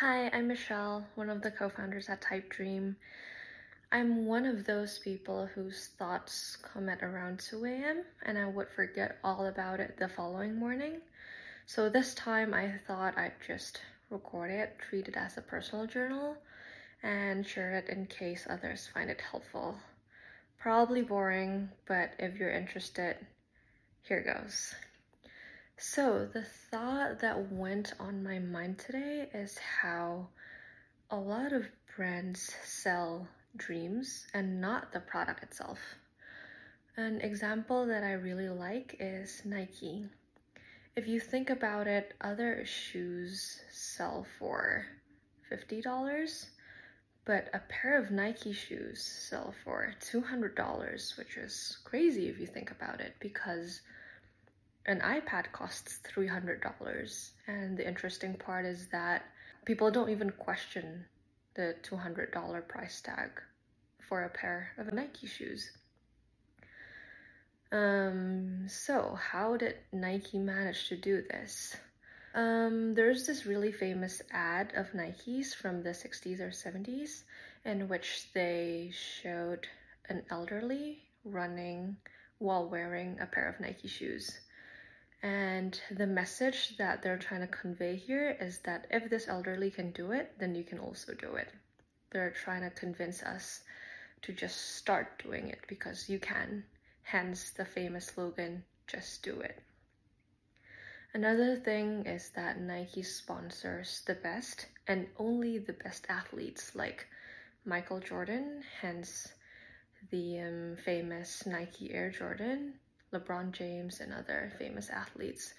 Hi, I'm Michelle, one of the co-founders at Typedream. I'm one of those people whose thoughts come at around 2 a.m. and I would forget all about it the following morning. So this time I thought I'd just record it, treat it as a personal journal, and share it in case others find it helpful. Probably boring, but if you're interested, here goes. So, the thought that went on my mind today is how a lot of brands sell dreams and not the product itself. An example that I really like is Nike. If you think about it, other shoes sell for $50, but a pair of Nike shoes sell for $200, which is crazy if you think about it because an iPad costs $300. And the interesting part is that people don't even question the $200 price tag for a pair of Nike shoes. Um, so how did Nike manage to do this? Um, there's this really famous ad of Nikes from the 60s or 70s in which they showed an elderly running while wearing a pair of Nike shoes. And the message that they're trying to convey here is that if this elderly can do it, then you can also do it. They're trying to convince us to just start doing it because you can. Hence the famous slogan, just do it. Another thing is that Nike sponsors the best and only the best athletes like Michael Jordan, hence the um, famous Nike Air Jordan, LeBron James, and other famous athletes.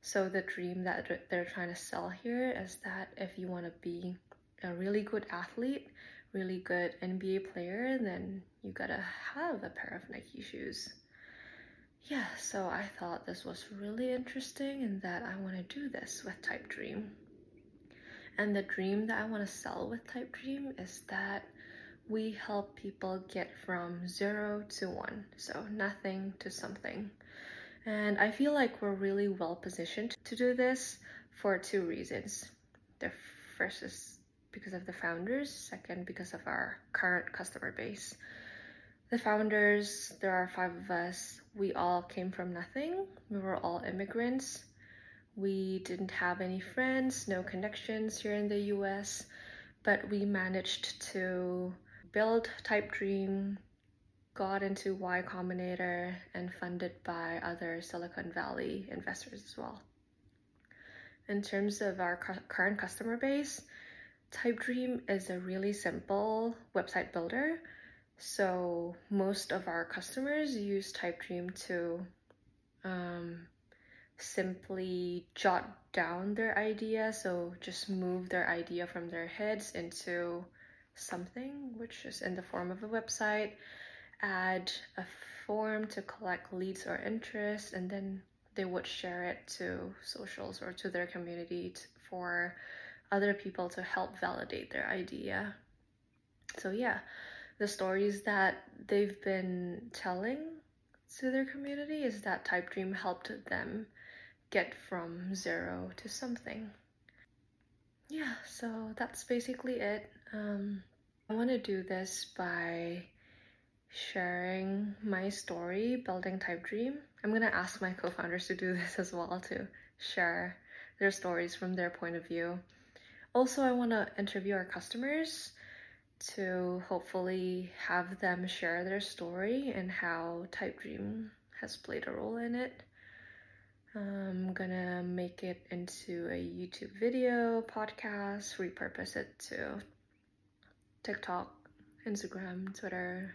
So the dream that they're trying to sell here is that if you want to be a really good athlete, really good NBA player, then you gotta have a pair of Nike shoes. Yeah, so I thought this was really interesting and that I want to do this with Typedream. And the dream that I want to sell with Typedream is that we help people get from zero to one, so nothing to something. And I feel like we're really well positioned to do this for two reasons. The first is because of the founders, second, because of our current customer base. The founders, there are five of us, we all came from nothing. We were all immigrants. We didn't have any friends, no connections here in the US, but we managed to build Typedream, got into Y Combinator, and funded by other Silicon Valley investors as well. In terms of our cu current customer base, Typedream is a really simple website builder. So most of our customers use Type Dream to um, simply jot down their idea. So just move their idea from their heads into something, which is in the form of a website, add a form to collect leads or interest, and then they would share it to socials or to their community for other people to help validate their idea. So, yeah, the stories that they've been telling to their community is that Typedream helped them get from zero to something. Yeah, so that's basically it. Um, I want to do this by sharing my story building Typedream. I'm going to ask my co founders to do this as well to share their stories from their point of view. Also, I want to interview our customers to hopefully have them share their story and how Typedream has played a role in it. I'm gonna make it into a YouTube video, podcast, repurpose it to TikTok, Instagram, Twitter,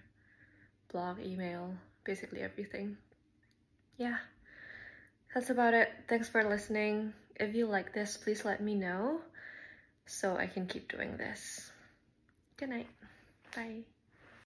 blog, email, basically everything. Yeah, that's about it. Thanks for listening. If you like this, please let me know so I can keep doing this. Good night. Bye.